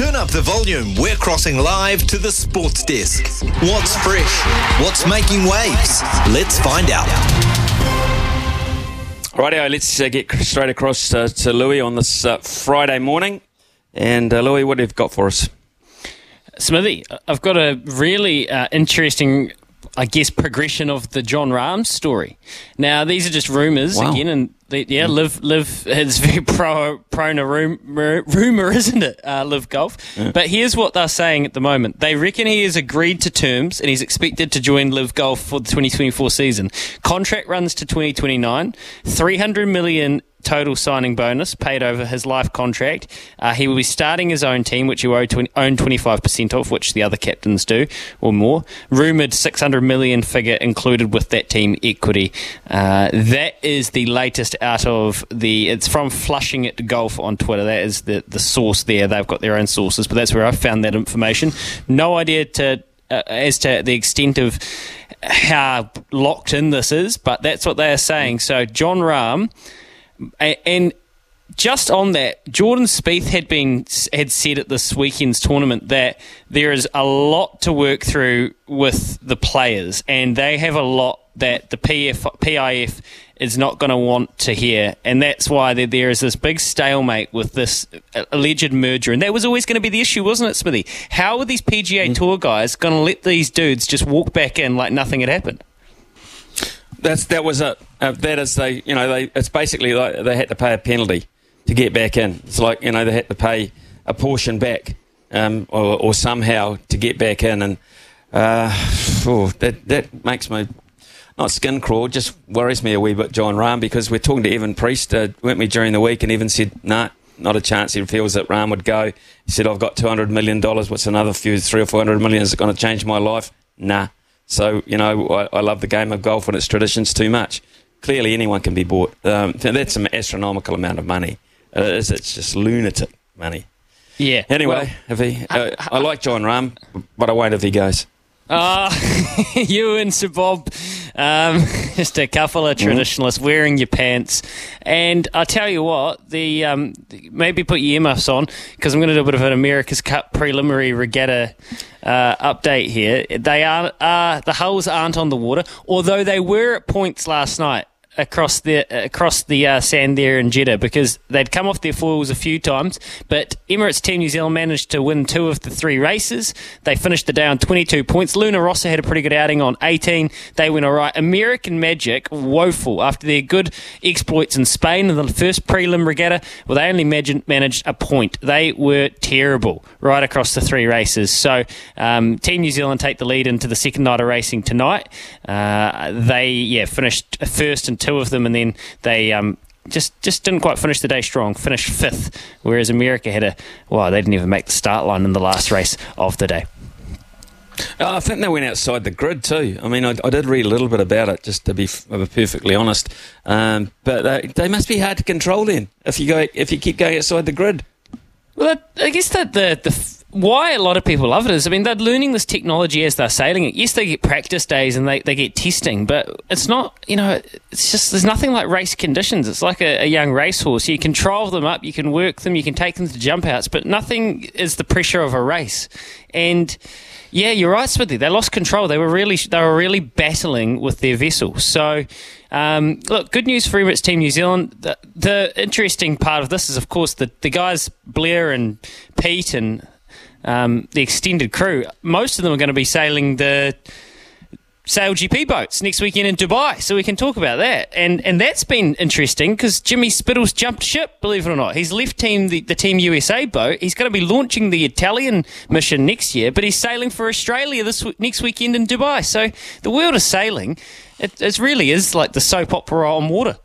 Turn up the volume. We're crossing live to the sports desk. What's fresh? What's making waves? Let's find out. Rightio, let's uh, get straight across uh, to Louis on this uh, Friday morning. And uh, Louis, what have you got for us? Smithy, I've got a really uh, interesting, I guess, progression of the Jon Rahm story. Now, these are just rumours Wow. again, and the, yeah, LIV LIV is very pro prone to rumor, rumor, isn't it? Uh, LIV Golf. But here's what they're saying at the moment: they reckon he has agreed to terms, and he's expected to join LIV Golf for the 2024 season. Contract runs to 2029, 300 million total signing bonus paid over his life contract. Uh, he will be starting his own team, which he will own 20 own 25% of, which the other captains do, or more. Rumoured 600 million figure included with that team equity. Uh, that is the latest out of the. It's from Flushing It Golf on Twitter. That is the, the source there. They've got their own sources, but that's where I found that information. No idea to uh, as to the extent of how locked in this is, but that's what they are saying. So Jon Rahm and just on that, Jordan Spieth had been had said at this weekend's tournament that there is a lot to work through with the players, and they have a lot that the PF, PIF is not going to want to hear, and that's why there, there is this big stalemate with this uh, alleged merger, and that was always going to be the issue, wasn't it, Smithy? How are these PGA mm. Tour guys going to let these dudes just walk back in like nothing had happened? That's that was a that is they you know they it's basically like they had to pay a penalty to get back in. It's like you know they had to pay a portion back um, or, or somehow to get back in, and uh, oh, that that makes me not skin crawl, just worries me a wee bit, Jon Rahm, because we're talking to Evan Priest, uh, weren't we, during the week, and Evan said, nah, not a chance. He feels that Rahm would go. He said, I've got $200 million. What's another few, three or 400 million? Is it going to change my life? Nah. So, you know, I, I love the game of golf and its traditions too much. Clearly, anyone can be bought. Um, that's an astronomical amount of money. Uh, it's, it's just lunatic money. Yeah. Anyway, if he, uh, I like Jon Rahm, but I won't if he goes. Uh, you and Sir Bob, um, just a couple of traditionalists wearing your pants. And I tell you what, the um, maybe put your earmuffs on because I'm going to do a bit of an America's Cup preliminary regatta uh, update here. They are uh, the hulls aren't on the water, although they were at points last night across the across the uh, sand there in Jeddah because they'd come off their foils a few times, but Emirates Team New Zealand managed to win two of the three races. They finished the day on 22 points. Luna Rossa had a pretty good outing on 18. They went all right. American Magic woeful after their good exploits in Spain in the first prelim regatta. Well, they only managed, a point. They were terrible right across the three races. So um, Team New Zealand take the lead into the second night of racing tonight. Uh, they yeah finished first in two of them, and then they um, just just didn't quite finish the day strong. Finished fifth, whereas America had a well, they didn't even make the start line in the last race of the day. Oh, I think they went outside the grid too. I mean, I, I did read a little bit about it, just to be f- uh, perfectly honest. Um, but they, they must be hard to control then if you go if you keep going outside the grid. Well, I guess that the the why a lot of people love it is, I mean, they're learning this technology as they're sailing it. Yes, they get practice days and they, they get testing, but it's not, you know, it's just, there's nothing like race conditions. It's like a, a young racehorse. You can them up, you can work them, you can take them to jump outs, but nothing is the pressure of a race. And yeah, you're right, Smithy. They lost control. They were really, they were really battling with their vessel. So, um, look, good news for Emirates Team New Zealand. The, the interesting part of this is, of course, the the guys Blair and Pete and um, the extended crew. Most of them are going to be sailing the Sail GP boats next weekend in Dubai, so we can talk about that. And and that's been interesting because Jimmy Spithill's jumped ship, believe it or not. He's left team the, the Team USA boat. He's going to be launching the Italian mission next year, but he's sailing for Australia this next weekend in Dubai. So the world of sailing, it, it really is like the soap opera on water.